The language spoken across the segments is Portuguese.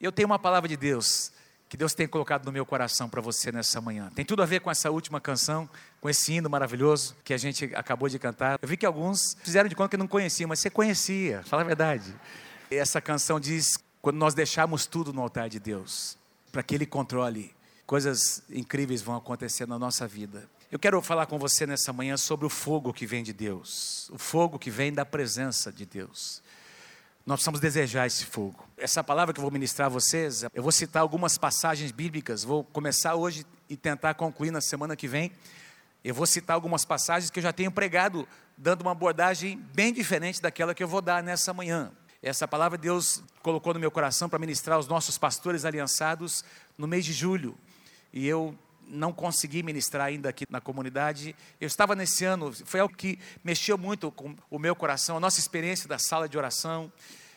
Eu tenho uma palavra de Deus que Deus tem colocado no meu coração para você nessa manhã. Tem tudo a ver com essa última canção, com esse hino maravilhoso que a gente acabou de cantar. Eu vi que alguns fizeram de conta que não conheciam, mas você conhecia, fala a verdade. Essa canção diz: quando nós deixarmos tudo no altar de Deus, para que Ele controle, coisas incríveis vão acontecer na nossa vida. Eu quero falar com você nessa manhã sobre o fogo que vem de Deus, o fogo que vem da presença de Deus. Nós precisamos desejar esse fogo. Essa palavra que eu vou ministrar a vocês, eu vou citar algumas passagens bíblicas, vou começar hoje e tentar concluir na semana que vem. Eu vou citar algumas passagens que eu já tenho pregado, dando uma abordagem bem diferente daquela que eu vou dar nessa manhã. Essa palavra Deus colocou no meu coração para ministrar aos nossos pastores aliançados no mês de julho. E eu não consegui ministrar ainda aqui na comunidade. Eu estava nesse ano, foi algo que mexeu muito com o meu coração, a nossa experiência da sala de oração.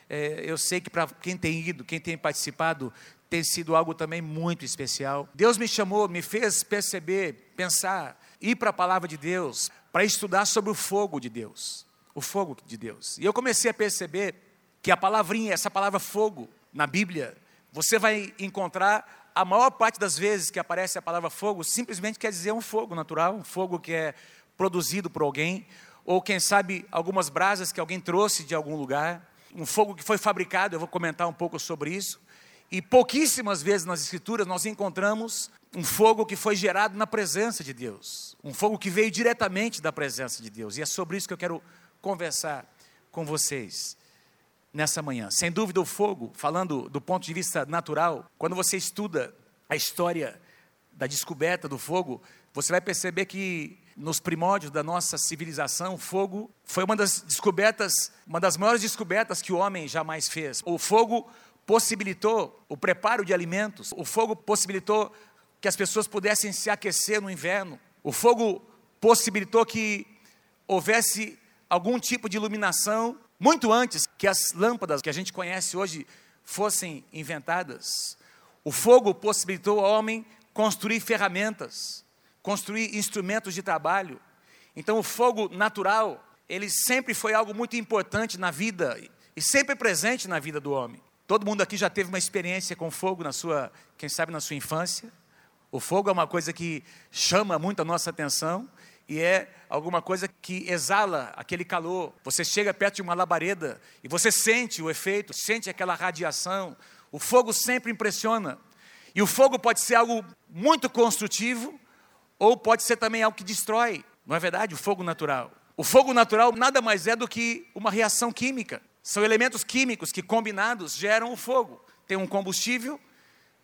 É, eu sei que para quem tem ido, quem tem participado, tem sido algo também muito especial. Deus me chamou, me fez perceber, pensar, ir para a palavra de Deus, para estudar sobre o fogo de Deus. O fogo de Deus. E eu comecei a perceber que a palavrinha, essa palavra fogo, na Bíblia, você vai encontrar a maior parte das vezes que aparece a palavra fogo, simplesmente quer dizer um fogo natural, um fogo que é produzido por alguém, ou quem sabe algumas brasas que alguém trouxe de algum lugar um fogo que foi fabricado, eu vou comentar um pouco sobre isso. E pouquíssimas vezes nas Escrituras nós encontramos um fogo que foi gerado na presença de Deus, um fogo que veio diretamente da presença de Deus. E é sobre isso que eu quero conversar com vocês nessa manhã. Sem dúvida, o fogo, falando do ponto de vista natural, quando você estuda a história da descoberta do fogo, você vai perceber que nos primórdios da nossa civilização, fogo foi uma das descobertas, uma das maiores descobertas que o homem jamais fez. O fogo possibilitou o preparo de alimentos, o fogo possibilitou que as pessoas pudessem se aquecer no inverno, o fogo possibilitou que houvesse algum tipo de iluminação muito antes que as lâmpadas que a gente conhece hoje fossem inventadas. O fogo possibilitou ao homem construir ferramentas, construir instrumentos de trabalho. Então, o fogo natural, ele sempre foi algo muito importante na vida e sempre presente na vida do homem. Todo mundo aqui já teve uma experiência com fogo na sua, quem sabe na sua infância. O fogo é uma coisa que chama muito a nossa atenção e é alguma coisa que exala aquele calor. Você chega perto de uma labareda e você sente o efeito, sente aquela radiação. O fogo sempre impressiona. E o fogo pode ser algo muito construtivo, ou pode ser também algo que destrói, não é verdade? O fogo natural. O fogo natural nada mais é do que uma reação química. São elementos químicos que combinados geram o fogo. Tem um combustível,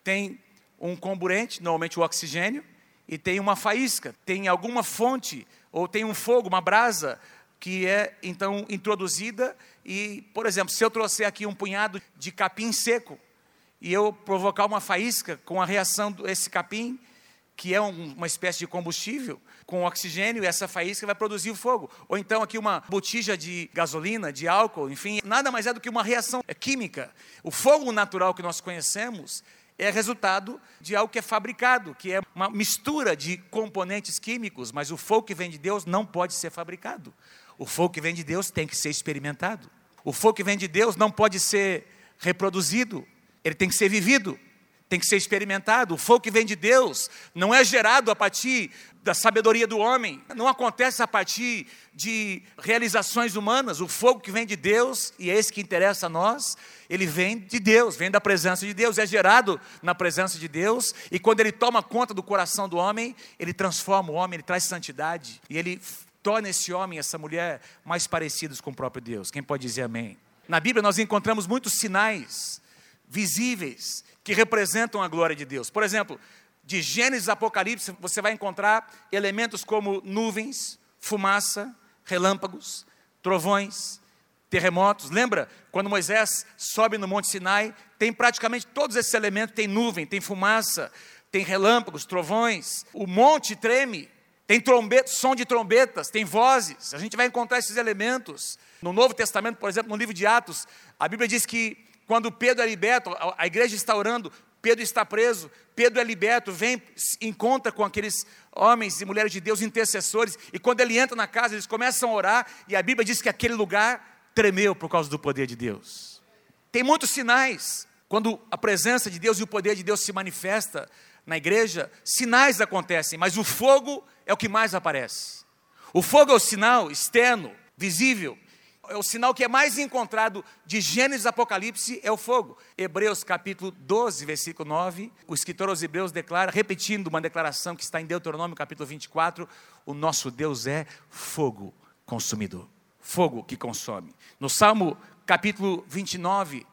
tem um comburente, normalmente o oxigênio, e tem uma faísca, tem alguma fonte, ou tem um fogo, uma brasa, que é então introduzida. E, por exemplo, se eu trouxer aqui um punhado de capim seco, e eu provocar uma faísca com a reação desse capim, que é um, uma espécie de combustível, com oxigênio, e essa faísca vai produzir o fogo. Ou então aqui uma botija de gasolina, de álcool, enfim, nada mais é do que uma reação química. O fogo natural que nós conhecemos é resultado de algo que é fabricado, que é uma mistura de componentes químicos, mas o fogo que vem de Deus não pode ser fabricado. O fogo que vem de Deus tem que ser experimentado. O fogo que vem de Deus não pode ser reproduzido, ele tem que ser vivido tem que ser experimentado. O fogo que vem de Deus não é gerado a partir da sabedoria do homem, não acontece a partir de realizações humanas. O fogo que vem de Deus, e é esse que interessa a nós, ele vem de Deus, vem da presença de Deus, é gerado na presença de Deus, e quando ele toma conta do coração do homem, ele transforma o homem, ele traz santidade, e ele torna esse homem, essa mulher, mais parecidos com o próprio Deus. Quem pode dizer amém? Na Bíblia nós encontramos muitos sinais visíveis que representam a glória de Deus. Por exemplo, de Gênesis a Apocalipse, você vai encontrar elementos como nuvens, fumaça, relâmpagos, trovões, terremotos. Lembra quando Moisés sobe no Monte Sinai? Tem praticamente todos esses elementos: tem nuvem, tem fumaça, tem relâmpagos, trovões. O monte treme, tem trombeta, som de trombetas, tem vozes. A gente vai encontrar esses elementos. No Novo Testamento, por exemplo, no livro de Atos, a Bíblia diz que quando Pedro é liberto, a igreja está orando, Pedro está preso, Pedro é liberto, vem, encontra com aqueles homens e mulheres de Deus, intercessores, e quando ele entra na casa, eles começam a orar, e a Bíblia diz que aquele lugar tremeu por causa do poder de Deus. Tem muitos sinais Quando a presença de Deus e o poder de Deus se manifesta na igreja, sinais acontecem, mas o fogo é o que mais aparece. O fogo é o sinal externo, visível, é o sinal que é mais encontrado de Gênesis Apocalipse é o fogo. Hebreus capítulo 12, versículo 9, o escritor aos Hebreus declara, repetindo uma declaração que está em Deuteronômio capítulo 24, o nosso Deus é fogo consumidor. Fogo que consome. No Salmo capítulo 29,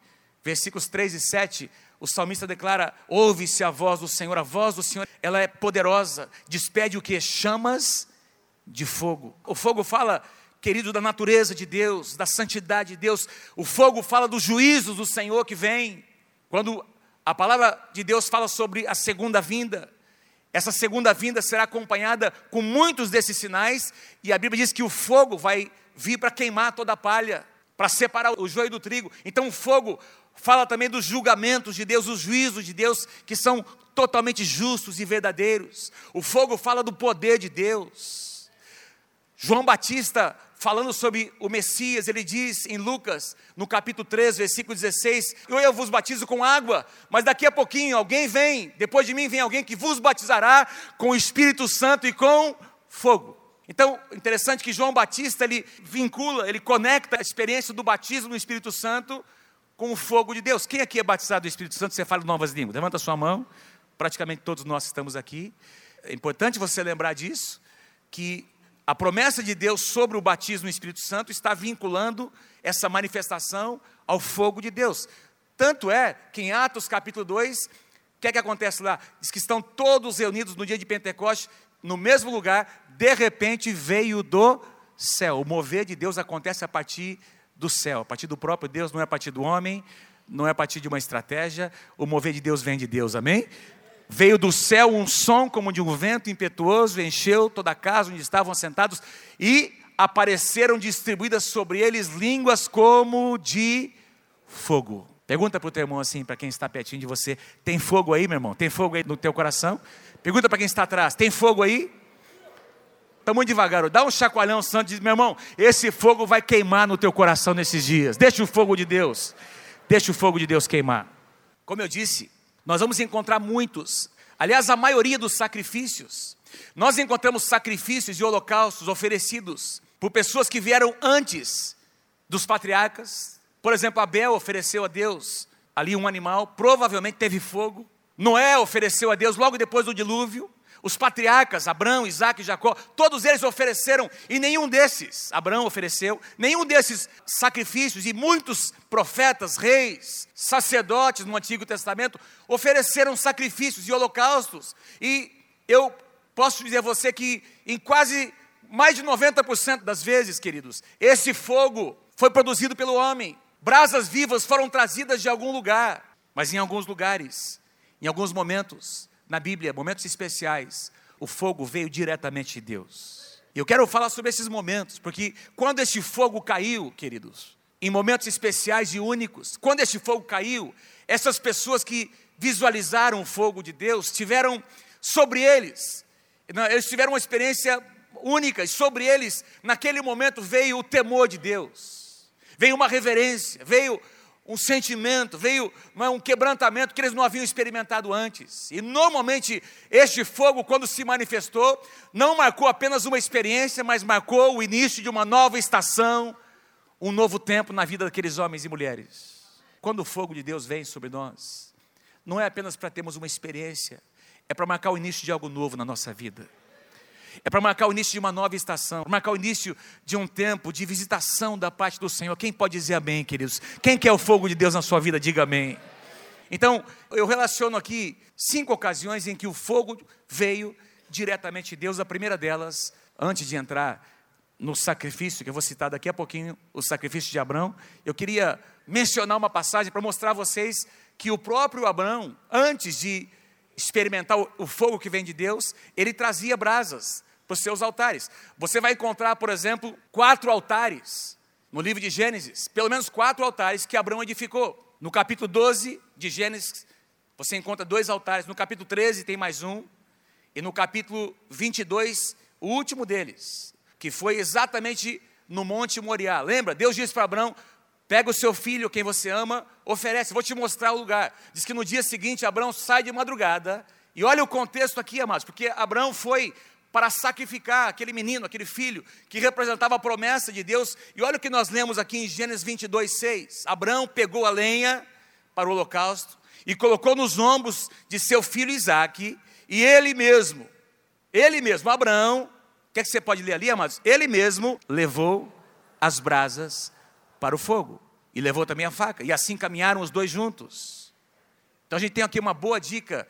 versículos 3 e 7, o salmista declara: Ouve-se a voz do Senhor, a voz do Senhor, ela é poderosa, despede o que? Chamas de fogo. O fogo fala querido, da natureza de Deus, da santidade de Deus. O fogo fala dos juízos do Senhor que vem. Quando a palavra de Deus fala sobre a segunda vinda, essa segunda vinda será acompanhada com muitos desses sinais, e a Bíblia diz que o fogo vai vir para queimar toda a palha, para separar o joio do trigo. Então o fogo fala também dos julgamentos de Deus, os juízos de Deus, que são totalmente justos e verdadeiros. O fogo fala do poder de Deus. João Batista falando sobre o Messias, ele diz em Lucas, no capítulo 3, versículo 16: Eu vos batizo com água, mas daqui a pouquinho alguém vem, depois de mim vem alguém que vos batizará com o Espírito Santo e com fogo. Então, interessante que João Batista ele vincula, ele conecta a experiência do batismo no Espírito Santo com o fogo de Deus. Quem aqui é batizado do Espírito Santo? Você fala novas línguas. Levanta sua mão. Praticamente todos nós estamos aqui. É importante você lembrar disso, que a promessa de Deus sobre o batismo no Espírito Santo está vinculando essa manifestação ao fogo de Deus. Tanto é que em Atos capítulo 2, o que é que acontece lá? Diz que estão todos reunidos no dia de Pentecostes, no mesmo lugar, de repente veio do céu. O mover de Deus acontece a partir do céu, a partir do próprio Deus, não é a partir do homem, não é a partir de uma estratégia, o mover de Deus vem de Deus, amém? Veio do céu um som como de um vento impetuoso, encheu toda a casa onde estavam sentados e apareceram distribuídas sobre eles línguas como de fogo. Pergunta para o teu irmão assim, para quem está pertinho de você: tem fogo aí, meu irmão? Tem fogo aí no teu coração? Pergunta para quem está atrás: tem fogo aí? Está muito devagar, dá um chacoalhão santo e diz: meu irmão, esse fogo vai queimar no teu coração nesses dias. Deixa o fogo de Deus, deixa o fogo de Deus queimar. Como eu disse, nós vamos encontrar muitos, aliás, a maioria dos sacrifícios. Nós encontramos sacrifícios e holocaustos oferecidos por pessoas que vieram antes dos patriarcas. Por exemplo, Abel ofereceu a Deus ali um animal, provavelmente teve fogo. Noé ofereceu a Deus logo depois do dilúvio. Os patriarcas, Abraão, Isaac e Jacó, todos eles ofereceram, e nenhum desses, Abraão ofereceu, nenhum desses sacrifícios, e muitos profetas, reis, sacerdotes no Antigo Testamento, ofereceram sacrifícios e holocaustos. E eu posso dizer a você que em quase mais de 90% das vezes, queridos, esse fogo foi produzido pelo homem. Brasas vivas foram trazidas de algum lugar, mas em alguns lugares, em alguns momentos, na Bíblia, momentos especiais, o fogo veio diretamente de Deus. E eu quero falar sobre esses momentos, porque quando este fogo caiu, queridos, em momentos especiais e únicos, quando este fogo caiu, essas pessoas que visualizaram o fogo de Deus tiveram sobre eles, eles tiveram uma experiência única, e sobre eles, naquele momento, veio o temor de Deus, veio uma reverência, veio um sentimento, veio um quebrantamento que eles não haviam experimentado antes. E normalmente este fogo, quando se manifestou, não marcou apenas uma experiência, mas marcou o início de uma nova estação, um novo tempo na vida daqueles homens e mulheres. Quando o fogo de Deus vem sobre nós, não é apenas para termos uma experiência, é para marcar o início de algo novo na nossa vida é para marcar o início de uma nova estação, marcar o início de um tempo de visitação da parte do Senhor. Quem pode dizer amém, queridos? Quem quer o fogo de Deus na sua vida, diga amém. Então, eu relaciono aqui cinco ocasiões em que o fogo veio diretamente de Deus. A primeira delas, antes de entrar no sacrifício, que eu vou citar daqui a pouquinho, o sacrifício de Abraão, eu queria mencionar uma passagem para mostrar a vocês que o próprio Abraão, antes de experimentar o fogo que vem de Deus, ele trazia brasas para os seus altares. Você vai encontrar, por exemplo, quatro altares no livro de Gênesis, pelo menos quatro altares que Abraão edificou. No capítulo 12 de Gênesis, você encontra dois altares. No capítulo 13 tem mais um. E no capítulo 22, o último deles, que foi exatamente no Monte Moriá. Lembra? Deus disse para Abraão: Pega o seu filho, quem você ama, oferece, vou te mostrar o lugar. Diz que no dia seguinte Abraão sai de madrugada, e olha o contexto aqui, amados, porque Abraão foi para sacrificar aquele menino, aquele filho, que representava a promessa de Deus. E olha o que nós lemos aqui em Gênesis 22, 6. Abraão pegou a lenha para o holocausto e colocou nos ombros de seu filho Isaque, e ele mesmo, ele mesmo, Abraão, o que, é que você pode ler ali, amados? Ele mesmo levou as brasas para o fogo e levou também a faca, e assim caminharam os dois juntos. Então a gente tem aqui uma boa dica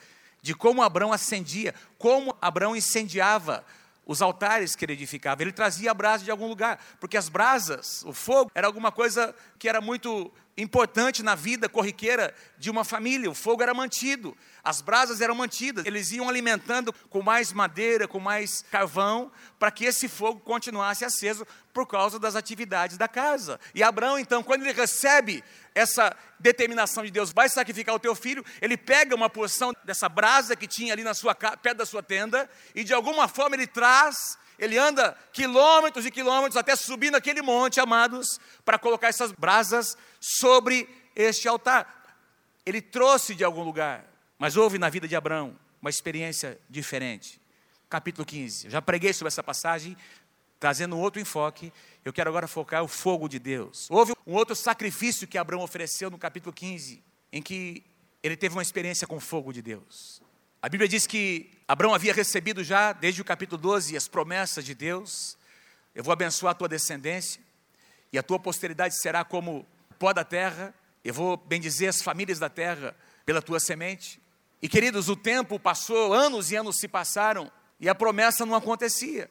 de como Abraão acendia, como Abraão incendiava os altares que ele edificava. Ele trazia a brasa de algum lugar, porque as brasas, o fogo, era alguma coisa que era muito importante na vida corriqueira de uma família. O fogo era mantido, as brasas eram mantidas. Eles iam alimentando com mais madeira, com mais carvão, para que esse fogo continuasse aceso por causa das atividades da casa. E Abraão, então, quando ele recebe essa determinação de Deus, vai sacrificar o teu filho, ele pega uma porção dessa brasa que tinha ali na sua perto da sua tenda e de alguma forma ele traz ele anda quilômetros e quilômetros até subir naquele monte, amados, para colocar essas brasas sobre este altar. Ele trouxe de algum lugar, mas houve na vida de Abraão uma experiência diferente. Capítulo 15. Eu já preguei sobre essa passagem, trazendo outro enfoque. Eu quero agora focar o fogo de Deus. Houve um outro sacrifício que Abraão ofereceu no capítulo 15, em que ele teve uma experiência com o fogo de Deus. A Bíblia diz que Abraão havia recebido já, desde o capítulo 12, as promessas de Deus. Eu vou abençoar a tua descendência, e a tua posteridade será como pó da terra. Eu vou bendizer as famílias da terra pela tua semente. E queridos, o tempo passou, anos e anos se passaram, e a promessa não acontecia.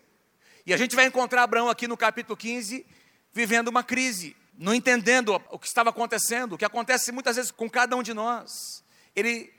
E a gente vai encontrar Abraão aqui no capítulo 15, vivendo uma crise, não entendendo o que estava acontecendo, o que acontece muitas vezes com cada um de nós. Ele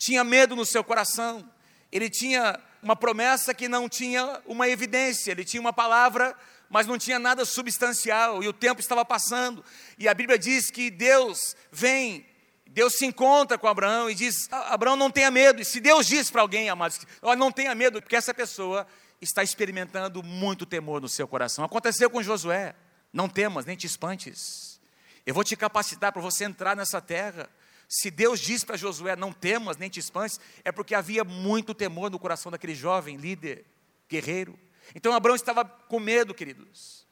tinha medo no seu coração, ele tinha uma promessa que não tinha uma evidência, ele tinha uma palavra, mas não tinha nada substancial, e o tempo estava passando, e a Bíblia diz que Deus vem, Deus se encontra com Abraão e diz: Abraão, não tenha medo, e se Deus diz para alguém, amados, não tenha medo, porque essa pessoa está experimentando muito temor no seu coração. Aconteceu com Josué, não temas, nem te espantes, eu vou te capacitar para você entrar nessa terra. Se Deus diz para Josué, não temas, nem te espantes, é porque havia muito temor no coração daquele jovem líder, guerreiro. Então Abraão estava com medo, queridos.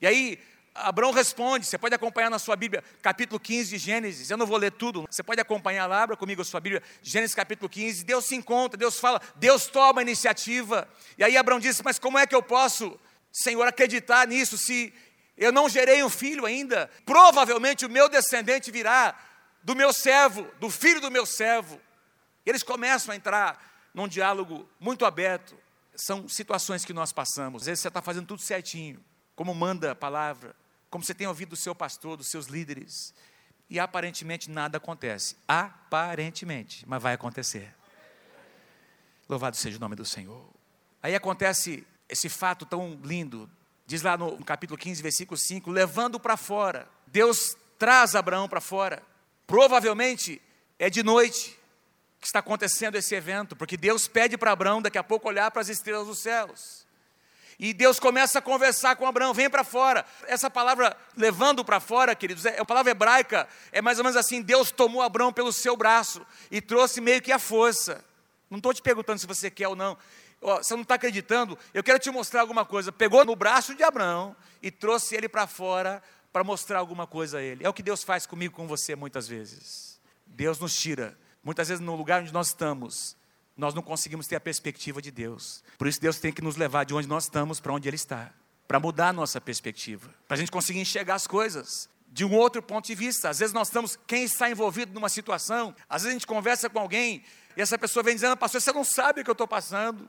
E aí, Abraão responde, você pode acompanhar na sua Bíblia, capítulo 15 de Gênesis, eu não vou ler tudo, você pode acompanhar lá, abra comigo a sua Bíblia, Gênesis capítulo 15, Deus se encontra, Deus fala, Deus toma a iniciativa, e aí Abraão disse, mas como é que eu posso, Senhor, acreditar nisso, se eu não gerei um filho ainda, provavelmente o meu descendente virá do meu servo, do filho do meu servo. Eles começam a entrar num diálogo muito aberto. São situações que nós passamos. Às vezes você está fazendo tudo certinho, como manda a palavra, como você tem ouvido do seu pastor, dos seus líderes, e aparentemente nada acontece. Aparentemente, mas vai acontecer. Louvado seja o nome do Senhor. Aí acontece esse fato tão lindo, diz lá no capítulo 15, versículo 5: levando para fora. Deus traz Abraão para fora. Provavelmente é de noite que está acontecendo esse evento, porque Deus pede para Abraão daqui a pouco olhar para as estrelas dos céus. E Deus começa a conversar com Abraão, vem para fora. Essa palavra levando para fora, queridos, é a palavra hebraica, é mais ou menos assim: Deus tomou Abraão pelo seu braço e trouxe meio que a força. Não estou te perguntando se você quer ou não. você não está acreditando? Eu quero te mostrar alguma coisa. Pegou no braço de Abraão e trouxe ele para fora para mostrar alguma coisa a Ele. É o que Deus faz comigo, com você, muitas vezes. Deus nos tira. Muitas vezes, no lugar onde nós estamos, nós não conseguimos ter a perspectiva de Deus. Por isso, Deus tem que nos levar de onde nós estamos para onde Ele está, para mudar a nossa perspectiva, para a gente conseguir enxergar as coisas de um outro ponto de vista. Às vezes, nós estamos, quem está envolvido numa situação, às vezes a gente conversa com alguém e essa pessoa vem dizendo, pastor, você não sabe o que eu estou passando.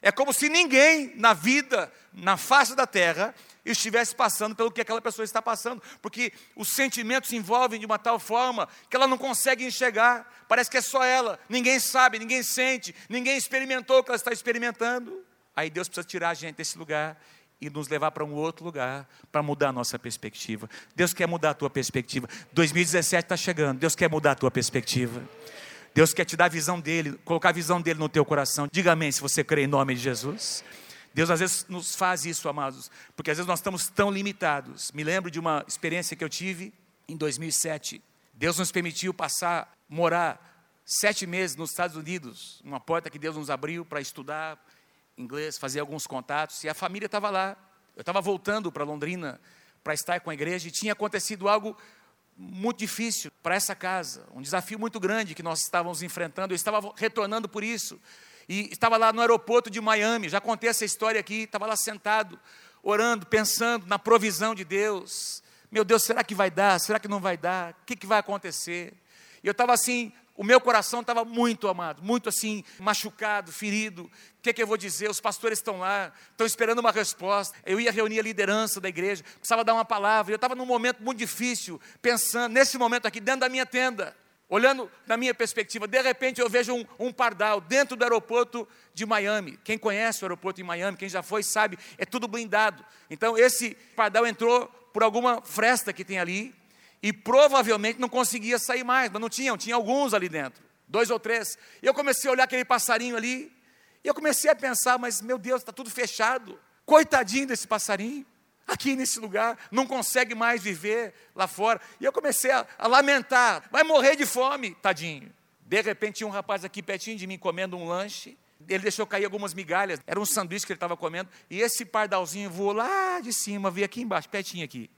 É como se ninguém na vida, na face da terra, estivesse passando pelo que aquela pessoa está passando, porque os sentimentos se envolvem de uma tal forma que ela não consegue enxergar, parece que é só ela, ninguém sabe, ninguém sente, ninguém experimentou o que ela está experimentando. Aí Deus precisa tirar a gente desse lugar e nos levar para um outro lugar para mudar a nossa perspectiva. Deus quer mudar a tua perspectiva. 2017 está chegando, Deus quer mudar a tua perspectiva. Deus quer te dar a visão dele, colocar a visão dele no teu coração. Diga amém se você crê em nome de Jesus. Deus às vezes nos faz isso, amados, porque às vezes nós estamos tão limitados. Me lembro de uma experiência que eu tive em 2007. Deus nos permitiu passar, morar sete meses nos Estados Unidos, uma porta que Deus nos abriu para estudar inglês, fazer alguns contatos, e a família estava lá. Eu estava voltando para Londrina para estar com a igreja e tinha acontecido algo muito difícil para essa casa, um desafio muito grande que nós estávamos enfrentando. Eu estava retornando por isso. E estava lá no aeroporto de Miami, já contei essa história aqui, estava lá sentado, orando, pensando na provisão de Deus. Meu Deus, será que vai dar? Será que não vai dar? O que, que vai acontecer? E eu estava assim, o meu coração estava muito amado, muito assim, machucado, ferido. O que, que eu vou dizer? Os pastores estão lá, estão esperando uma resposta. Eu ia reunir a liderança da igreja, precisava dar uma palavra. Eu estava num momento muito difícil, pensando, nesse momento aqui, dentro da minha tenda. Olhando na minha perspectiva, de repente eu vejo um, um, pardal dentro do aeroporto de Miami. Quem conhece o aeroporto em Miami, quem já foi, sabe, é tudo blindado. Então esse pardal entrou por alguma fresta que tem ali e provavelmente não conseguia sair mais, mas não tinham, tinha alguns ali dentro, dois ou três. Eu comecei a olhar aquele passarinho ali, e eu comecei a pensar, mas meu Deus, está tudo fechado. Coitadinho desse passarinho aqui nesse lugar, não consegue mais viver lá fora. E eu comecei a, a lamentar, vai morrer de fome, tadinho. De repente tinha um rapaz aqui pertinho de mim comendo um lanche, ele deixou cair algumas migalhas, era um sanduíche que ele estava comendo, e esse pardalzinho voou lá de cima, veio aqui embaixo, pertinho aqui.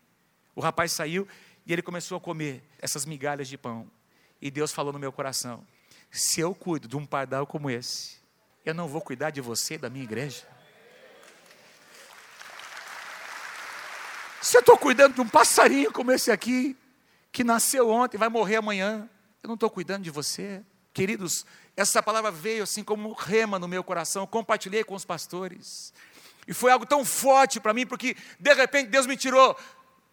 O rapaz saiu e ele começou a comer essas migalhas de pão. E Deus falou no meu coração: se eu cuido de um pardal como esse, eu não vou cuidar de você, da minha igreja. Se eu estou cuidando de um passarinho como esse aqui, que nasceu ontem, vai morrer amanhã, eu não estou cuidando de você. Queridos, essa palavra veio assim como rema no meu coração, eu compartilhei com os pastores. E foi algo tão forte para mim, porque de repente Deus me tirou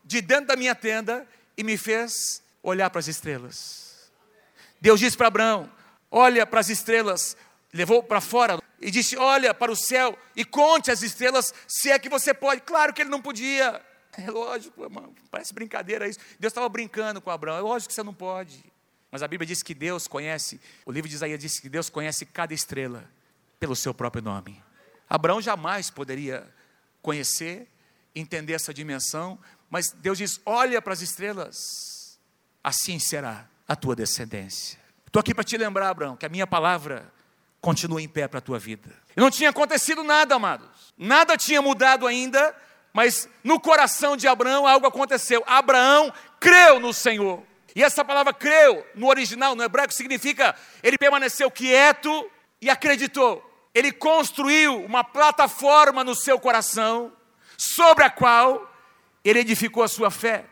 de dentro da minha tenda e me fez olhar para as estrelas. Deus disse para Abraão: Olha para as estrelas, levou para fora e disse: Olha para o céu e conte as estrelas, se é que você pode. Claro que ele não podia. É lógico, parece brincadeira isso. Deus estava brincando com Abraão, é lógico que você não pode. Mas a Bíblia diz que Deus conhece, o livro de Isaías diz que Deus conhece cada estrela pelo seu próprio nome. Abraão jamais poderia conhecer, entender essa dimensão, mas Deus diz: olha para as estrelas, assim será a tua descendência. Estou aqui para te lembrar, Abraão, que a minha palavra continua em pé para a tua vida. E não tinha acontecido nada, amados. Nada tinha mudado ainda, mas no coração de Abraão algo aconteceu. Abraão creu no Senhor. E essa palavra creu, no original, no hebraico, significa ele permaneceu quieto e acreditou. Ele construiu uma plataforma no seu coração, sobre a qual ele edificou a sua fé.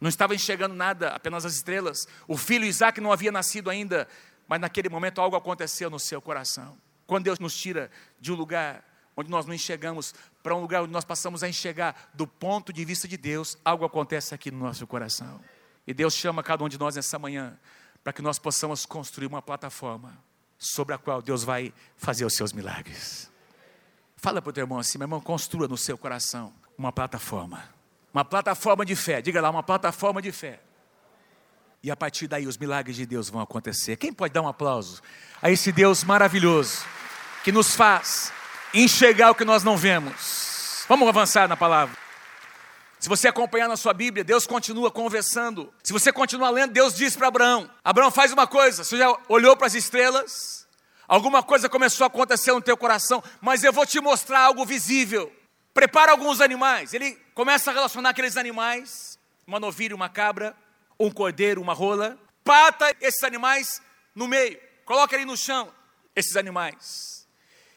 Não estava enxergando nada, apenas as estrelas. O filho Isaac não havia nascido ainda, mas naquele momento algo aconteceu no seu coração. Quando Deus nos tira de um lugar onde nós não enxergamos, para um lugar onde nós passamos a enxergar do ponto de vista de Deus, algo acontece aqui no nosso coração. E Deus chama cada um de nós nessa manhã para que nós possamos construir uma plataforma sobre a qual Deus vai fazer os seus milagres. Fala para o teu irmão assim, meu irmão, construa no seu coração uma plataforma. Uma plataforma de fé, diga lá, uma plataforma de fé. E a partir daí os milagres de Deus vão acontecer. Quem pode dar um aplauso a esse Deus maravilhoso que nos faz enxergar o que nós não vemos. Vamos avançar na palavra. Se você acompanhar na sua Bíblia, Deus continua conversando. Se você continuar lendo, Deus diz para Abraão: Abraão, faz uma coisa. Você já olhou para as estrelas? Alguma coisa começou a acontecer no teu coração, mas eu vou te mostrar algo visível. Prepara alguns animais. Ele começa a relacionar aqueles animais: uma novilha, uma cabra, um cordeiro, uma rola. Pata esses animais no meio. Coloca ali no chão esses animais.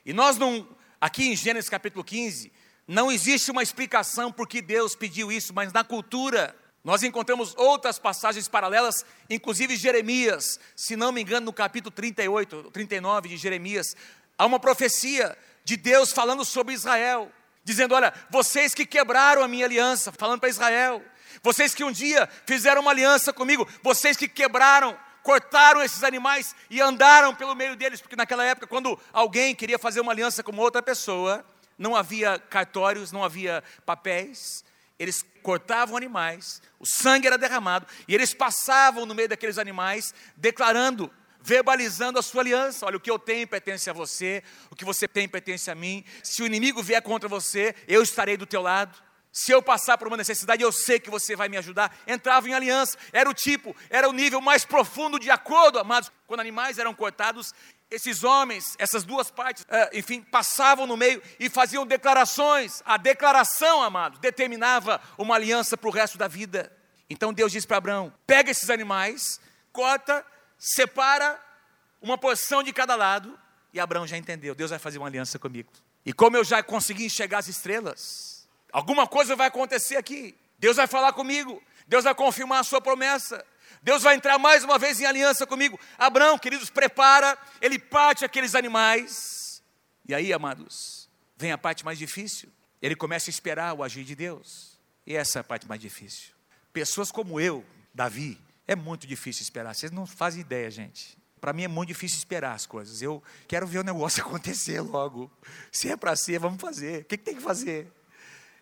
E nós não Aqui em Gênesis capítulo 15, não existe uma explicação por que Deus pediu isso, mas na cultura nós encontramos outras passagens paralelas, inclusive Jeremias, se não me engano, no capítulo 38, 39 de Jeremias, há uma profecia de Deus falando sobre Israel, dizendo: Olha, vocês que quebraram a minha aliança, falando para Israel, vocês que um dia fizeram uma aliança comigo, vocês que quebraram cortaram esses animais e andaram pelo meio deles, porque naquela época, quando alguém queria fazer uma aliança com outra pessoa, não havia cartórios, não havia papéis, eles cortavam animais, o sangue era derramado, e eles passavam no meio daqueles animais, declarando, verbalizando a sua aliança: olha, o que eu tenho pertence a você, o que você tem pertence a mim, se o inimigo vier contra você, eu estarei do teu lado. Se eu passar por uma necessidade, eu sei que você vai me ajudar. Entrava em aliança, era o tipo, era o nível mais profundo de acordo, amados. Quando animais eram cortados, esses homens, essas duas partes, eh, enfim, passavam no meio e faziam declarações. A declaração, amados, determinava uma aliança para o resto da vida. Então Deus diz para Abraão: pega esses animais, corta, separa uma porção de cada lado. E Abraão já entendeu: Deus vai fazer uma aliança comigo. E como eu já consegui enxergar as estrelas, Alguma coisa vai acontecer aqui. Deus vai falar comigo. Deus vai confirmar a sua promessa. Deus vai entrar mais uma vez em aliança comigo. Abraão, queridos, prepara, ele parte aqueles animais. E aí, amados, vem a parte mais difícil. Ele começa a esperar o agir de Deus. E essa é a parte mais difícil. Pessoas como eu, Davi, é muito difícil esperar. Vocês não fazem ideia, gente. Para mim é muito difícil esperar as coisas. Eu quero ver o negócio acontecer logo. Se é para ser, vamos fazer. O que, que tem que fazer?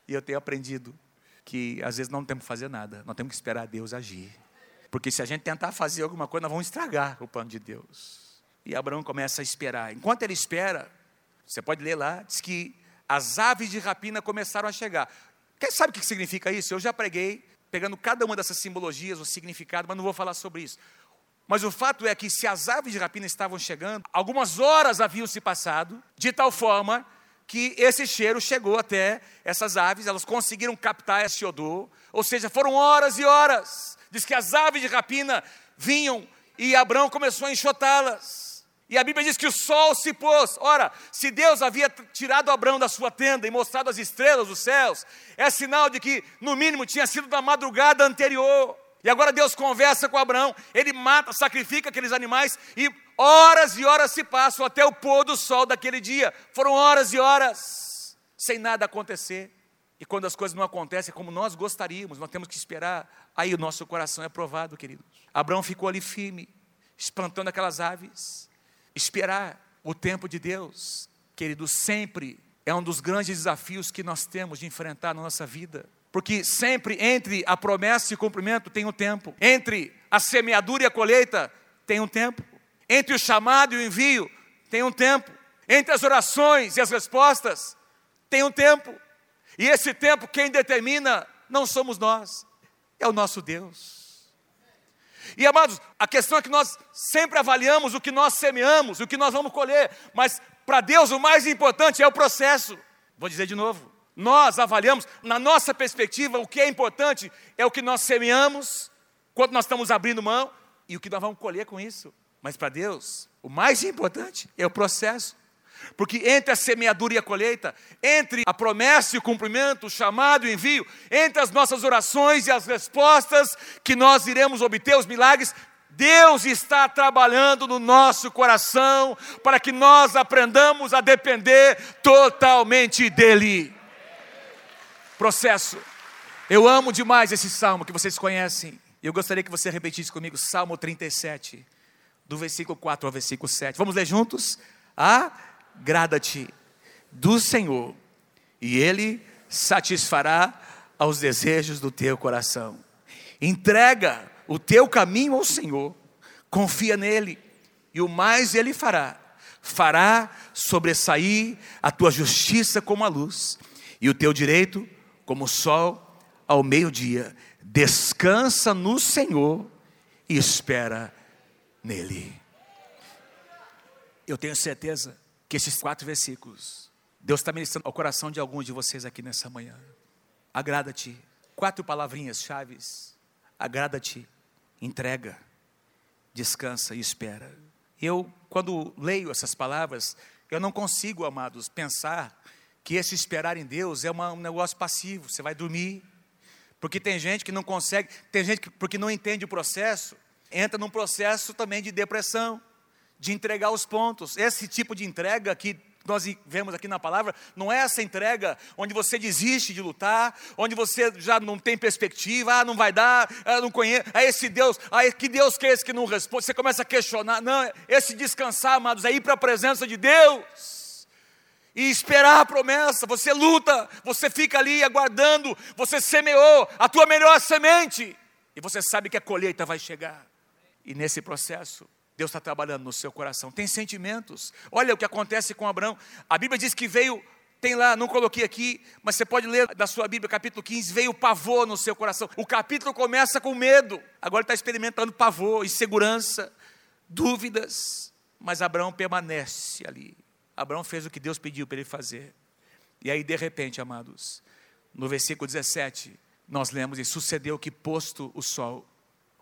E eu tenho aprendido que às vezes não temos que fazer nada, nós temos que esperar Deus agir. Porque se a gente tentar fazer alguma coisa, nós vamos estragar o plano de Deus. E Abraão começa a esperar. Enquanto ele espera, você pode ler lá, diz que as aves de rapina começaram a chegar. Quem sabe o que significa isso? Eu já preguei, pegando cada uma dessas simbologias, o significado, mas não vou falar sobre isso. Mas o fato é que se as aves de rapina estavam chegando, algumas horas haviam se passado, de tal forma que esse cheiro chegou até essas aves, elas conseguiram captar esse odor, ou seja, foram horas e horas. Diz que as aves de rapina vinham e Abraão começou a enxotá-las. E a Bíblia diz que o sol se pôs. Ora, se Deus havia tirado Abraão da sua tenda e mostrado as estrelas dos céus, é sinal de que, no mínimo, tinha sido da madrugada anterior. E agora Deus conversa com Abraão, ele mata, sacrifica aqueles animais e horas e horas se passam até o pôr do sol daquele dia. Foram horas e horas sem nada acontecer. E quando as coisas não acontecem como nós gostaríamos, nós temos que esperar. Aí o nosso coração é provado, queridos. Abraão ficou ali firme, espantando aquelas aves. Esperar o tempo de Deus, queridos, sempre é um dos grandes desafios que nós temos de enfrentar na nossa vida. Porque sempre entre a promessa e o cumprimento tem um tempo. Entre a semeadura e a colheita tem um tempo. Entre o chamado e o envio tem um tempo. Entre as orações e as respostas tem um tempo. E esse tempo quem determina não somos nós, é o nosso Deus. E amados, a questão é que nós sempre avaliamos o que nós semeamos, o que nós vamos colher, mas para Deus o mais importante é o processo. Vou dizer de novo. Nós avaliamos, na nossa perspectiva, o que é importante é o que nós semeamos, quando nós estamos abrindo mão, e o que nós vamos colher com isso. Mas para Deus, o mais importante é o processo. Porque entre a semeadura e a colheita, entre a promessa e o cumprimento, o chamado e o envio, entre as nossas orações e as respostas que nós iremos obter, os milagres, Deus está trabalhando no nosso coração para que nós aprendamos a depender totalmente dEle processo. Eu amo demais esse salmo que vocês conhecem. Eu gostaria que você repetisse comigo, Salmo 37, do versículo 4 ao versículo 7. Vamos ler juntos? Agrada-te do Senhor, e Ele satisfará aos desejos do teu coração. Entrega o teu caminho ao Senhor, confia nele, e o mais Ele fará. Fará sobressair a tua justiça como a luz, e o teu direito como o sol ao meio-dia. Descansa no Senhor e espera nele. Eu tenho certeza que esses quatro versículos, Deus está ministrando ao coração de alguns de vocês aqui nessa manhã. Agrada-te. Quatro palavrinhas chaves. Agrada-te, entrega, descansa e espera. Eu, quando leio essas palavras, eu não consigo, amados, pensar que esse esperar em Deus é uma, um negócio passivo, você vai dormir. Porque tem gente que não consegue, tem gente que, porque não entende o processo, entra num processo também de depressão, de entregar os pontos. Esse tipo de entrega que nós vemos aqui na palavra, não é essa entrega onde você desiste de lutar, onde você já não tem perspectiva, ah, não vai dar, ah, não conheço, é esse Deus, ah, que Deus que é esse que não responde, você começa a questionar, não, esse descansar, amados, é ir para a presença de Deus, e esperar a promessa. Você luta, você fica ali aguardando, você semeou a tua melhor semente e você sabe que a colheita vai chegar. E nesse processo, Deus está trabalhando no seu coração. Tem sentimentos. Olha o que acontece com Abraão. A Bíblia diz que veio tem lá, não coloquei aqui, mas você pode ler da sua Bíblia, capítulo 15, veio pavor no seu coração. O capítulo começa com medo, agora está experimentando pavor, insegurança, dúvidas, mas Abraão permanece ali. Abraão fez o que Deus pediu para ele fazer. E aí, de repente, amados, no versículo 17, nós lemos: E sucedeu que, posto o sol,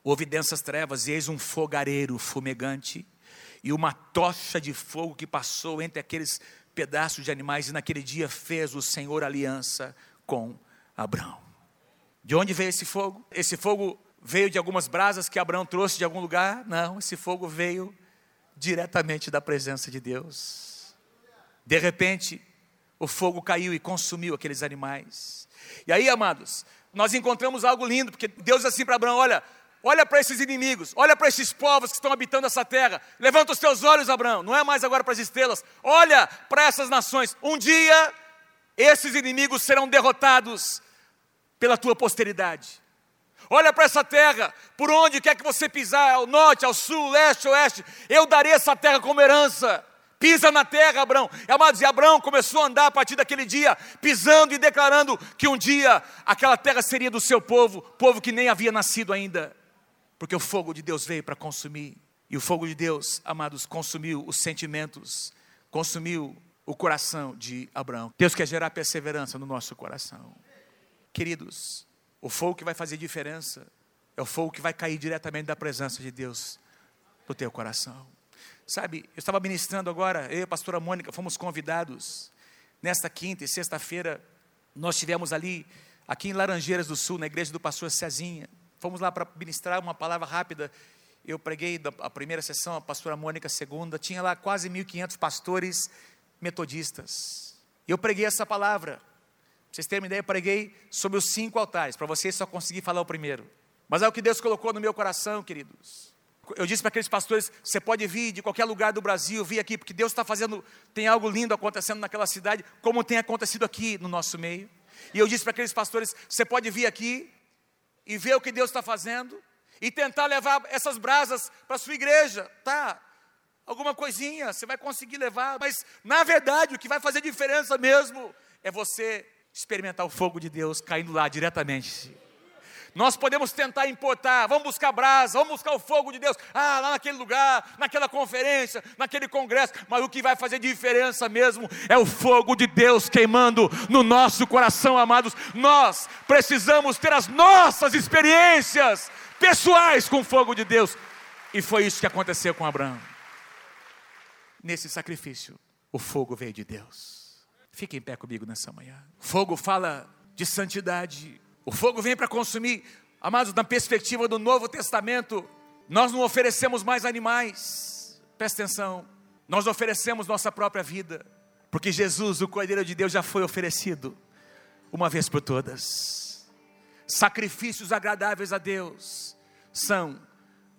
houve densas trevas, e eis um fogareiro fumegante, e uma tocha de fogo que passou entre aqueles pedaços de animais, e naquele dia fez o Senhor aliança com Abraão. De onde veio esse fogo? Esse fogo veio de algumas brasas que Abraão trouxe de algum lugar? Não, esse fogo veio diretamente da presença de Deus. De repente, o fogo caiu e consumiu aqueles animais. E aí, amados, nós encontramos algo lindo, porque Deus assim para Abraão: olha, olha para esses inimigos, olha para esses povos que estão habitando essa terra. Levanta os teus olhos, Abraão, não é mais agora para as estrelas, olha para essas nações. Um dia, esses inimigos serão derrotados pela tua posteridade. Olha para essa terra, por onde quer que você pisar, ao norte, ao sul, leste, oeste, eu darei essa terra como herança. Pisa na terra, Abraão. Amados, e Abraão começou a andar a partir daquele dia, pisando e declarando que um dia aquela terra seria do seu povo, povo que nem havia nascido ainda, porque o fogo de Deus veio para consumir. E o fogo de Deus, amados, consumiu os sentimentos, consumiu o coração de Abraão. Deus quer gerar perseverança no nosso coração. Queridos, o fogo que vai fazer diferença é o fogo que vai cair diretamente da presença de Deus no teu coração. Sabe, eu estava ministrando agora, eu e a pastora Mônica fomos convidados nesta quinta e sexta-feira. Nós tivemos ali, aqui em Laranjeiras do Sul, na igreja do pastor Cezinha. Fomos lá para ministrar uma palavra rápida. Eu preguei a primeira sessão, a pastora Mônica a segunda. Tinha lá quase 1.500 pastores metodistas. Eu preguei essa palavra. Para vocês terem uma ideia, eu preguei sobre os cinco altares. Para vocês só conseguir falar o primeiro. Mas é o que Deus colocou no meu coração, queridos. Eu disse para aqueles pastores: você pode vir de qualquer lugar do Brasil, vir aqui, porque Deus está fazendo, tem algo lindo acontecendo naquela cidade, como tem acontecido aqui no nosso meio. E eu disse para aqueles pastores: você pode vir aqui e ver o que Deus está fazendo e tentar levar essas brasas para a sua igreja, tá? Alguma coisinha você vai conseguir levar, mas na verdade o que vai fazer diferença mesmo é você experimentar o fogo de Deus caindo lá diretamente nós podemos tentar importar, vamos buscar brasa, vamos buscar o fogo de Deus, ah, lá naquele lugar, naquela conferência, naquele congresso, mas o que vai fazer diferença mesmo é o fogo de Deus queimando no nosso coração, amados. Nós precisamos ter as nossas experiências pessoais com o fogo de Deus, e foi isso que aconteceu com Abraão. Nesse sacrifício, o fogo veio de Deus. Fique em pé comigo nessa manhã. Fogo fala de santidade, o fogo vem para consumir. Amados, na perspectiva do Novo Testamento, nós não oferecemos mais animais. Presta atenção. Nós oferecemos nossa própria vida. Porque Jesus, o Cordeiro de Deus, já foi oferecido uma vez por todas. Sacrifícios agradáveis a Deus são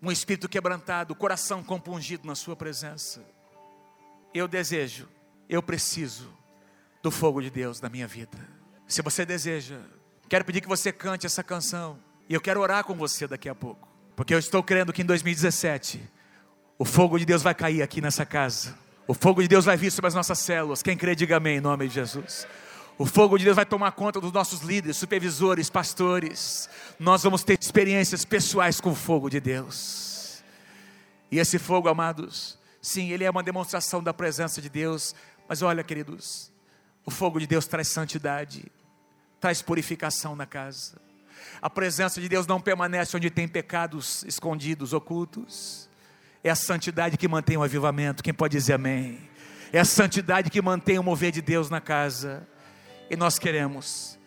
um espírito quebrantado, coração compungido na Sua presença. Eu desejo, eu preciso do fogo de Deus na minha vida. Se você deseja Quero pedir que você cante essa canção. E eu quero orar com você daqui a pouco. Porque eu estou crendo que em 2017 o fogo de Deus vai cair aqui nessa casa. O fogo de Deus vai vir sobre as nossas células. Quem crê, diga amém em nome de Jesus. O fogo de Deus vai tomar conta dos nossos líderes, supervisores, pastores. Nós vamos ter experiências pessoais com o fogo de Deus. E esse fogo, amados, sim, ele é uma demonstração da presença de Deus. Mas olha, queridos, o fogo de Deus traz santidade traz purificação na casa. A presença de Deus não permanece onde tem pecados escondidos, ocultos. É a santidade que mantém o avivamento. Quem pode dizer amém? É a santidade que mantém o mover de Deus na casa. E nós queremos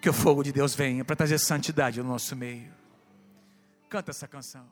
que o fogo de Deus venha para trazer santidade no nosso meio. Canta essa canção.